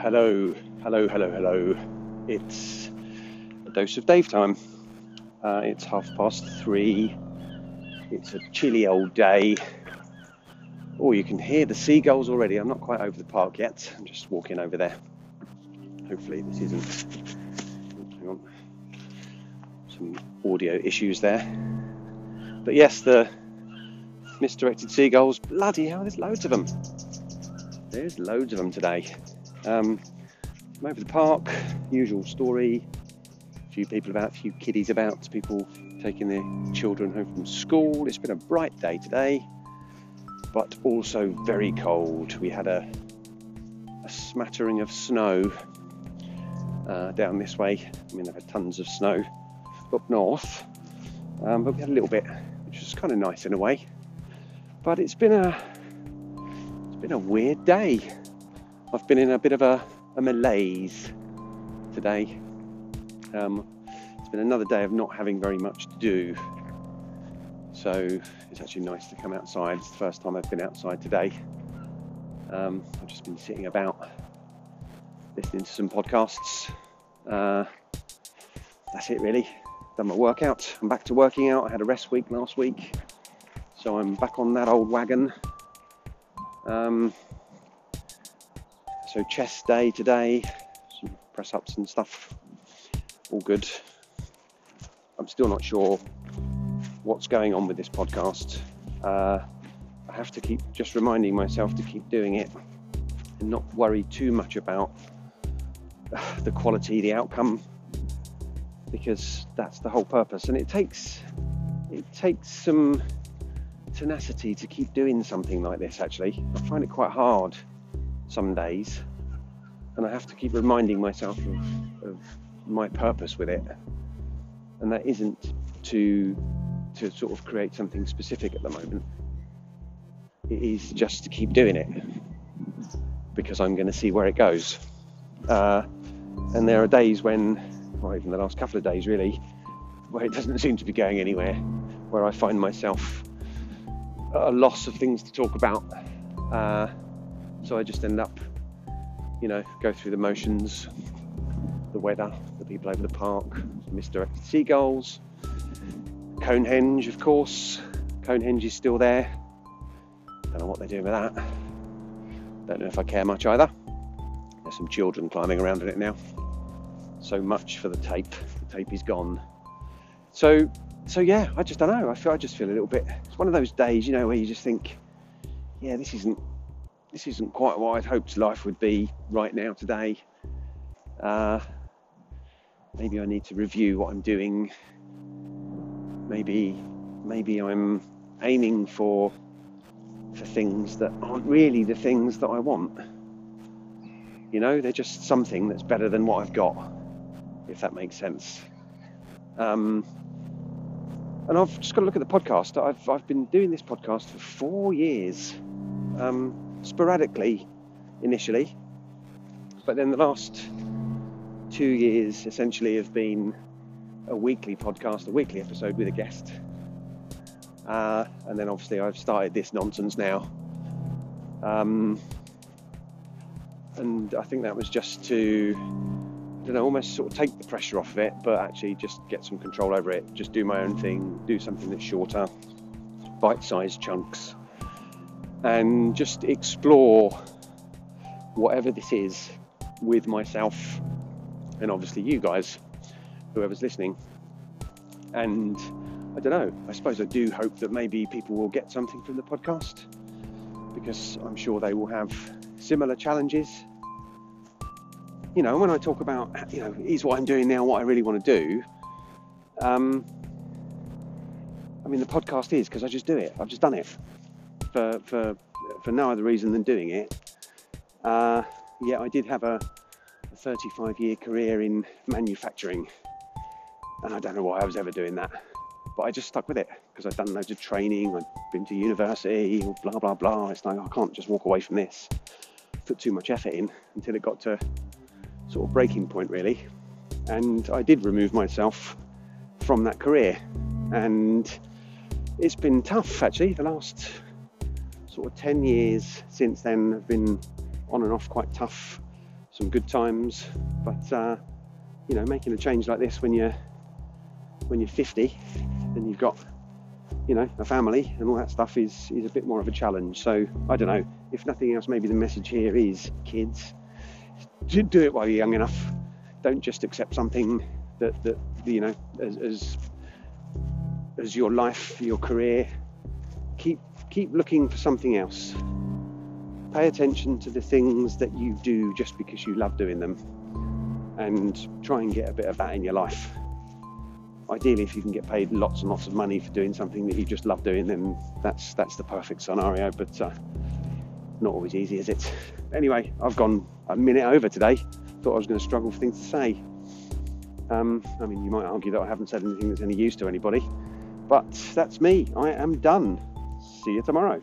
Hello, hello, hello, hello. It's a dose of Dave time. Uh, it's half past three. It's a chilly old day. Oh, you can hear the seagulls already. I'm not quite over the park yet. I'm just walking over there. Hopefully, this isn't. Hang on. Some audio issues there. But yes, the misdirected seagulls. Bloody hell, there's loads of them. There's loads of them today. Um, I'm over the park, usual story. A few people about, a few kiddies about, people taking their children home from school. It's been a bright day today, but also very cold. We had a, a smattering of snow uh, down this way. I mean, I've had tons of snow up north, um, but we had a little bit, which was kind of nice in a way. But it's been a it's been a weird day. I've been in a bit of a, a malaise today. Um, it's been another day of not having very much to do. So it's actually nice to come outside. It's the first time I've been outside today. Um, I've just been sitting about listening to some podcasts. Uh, that's it really. Done my workout. I'm back to working out. I had a rest week last week. So I'm back on that old wagon. Um, so chest day today, some press ups and stuff, all good. I'm still not sure what's going on with this podcast. Uh, I have to keep just reminding myself to keep doing it and not worry too much about the quality, the outcome, because that's the whole purpose. And it takes it takes some tenacity to keep doing something like this. Actually, I find it quite hard some days, and I have to keep reminding myself of, of my purpose with it, and that isn't to to sort of create something specific at the moment. It is just to keep doing it because I'm going to see where it goes. Uh, and there are days when, or even the last couple of days really, where it doesn't seem to be going anywhere, where I find myself a loss of things to talk about. Uh, so I just end up, you know, go through the motions, the weather, the people over the park, misdirected seagulls, Conehenge, of course. Conehenge is still there. Don't know what they're doing with that. Don't know if I care much either. There's some children climbing around in it now. So much for the tape. The tape is gone. So, so yeah, I just don't know. I feel I just feel a little bit. It's one of those days, you know, where you just think, yeah, this isn't this isn't quite what I'd hoped life would be right now today. Uh, maybe I need to review what I'm doing. Maybe, maybe I'm aiming for for things that aren't really the things that I want. You know, they're just something that's better than what I've got, if that makes sense. Um, and I've just got to look at the podcast. I've I've been doing this podcast for four years. Um, sporadically initially, but then the last two years essentially have been a weekly podcast, a weekly episode with a guest. Uh, and then obviously I've started this nonsense now. Um, and I think that was just to, you know, almost sort of take the pressure off of it, but actually just get some control over it. Just do my own thing, do something that's shorter, bite-sized chunks, and just explore whatever this is with myself and obviously you guys, whoever's listening. And I don't know, I suppose I do hope that maybe people will get something from the podcast because I'm sure they will have similar challenges. You know, when I talk about, you know, is what I'm doing now what I really want to do, um, I mean, the podcast is because I just do it. I've just done it for for for no other reason than doing it. Uh, yeah, I did have a, a 35 year career in manufacturing, and I don't know why I was ever doing that, but I just stuck with it because I'd done loads of training, I'd been to university, blah blah blah. It's like I can't just walk away from this. Put too much effort in until it got to sort of breaking point really, and I did remove myself from that career, and it's been tough actually the last sort of 10 years since then have been on and off quite tough, some good times, but uh, you know, making a change like this when you're when you're 50 and you've got you know a family and all that stuff is is a bit more of a challenge. So I don't know. If nothing else, maybe the message here is kids, do it while you're young enough. Don't just accept something that that you know as as, as your life, your career. Keep keep looking for something else. Pay attention to the things that you do just because you love doing them and try and get a bit of that in your life. Ideally, if you can get paid lots and lots of money for doing something that you just love doing, then that's that's the perfect scenario. But uh, not always easy, is it? Anyway, I've gone a minute over today. Thought I was going to struggle for things to say. Um, I mean, you might argue that I haven't said anything that's any use to anybody, but that's me. I am done. See you tomorrow.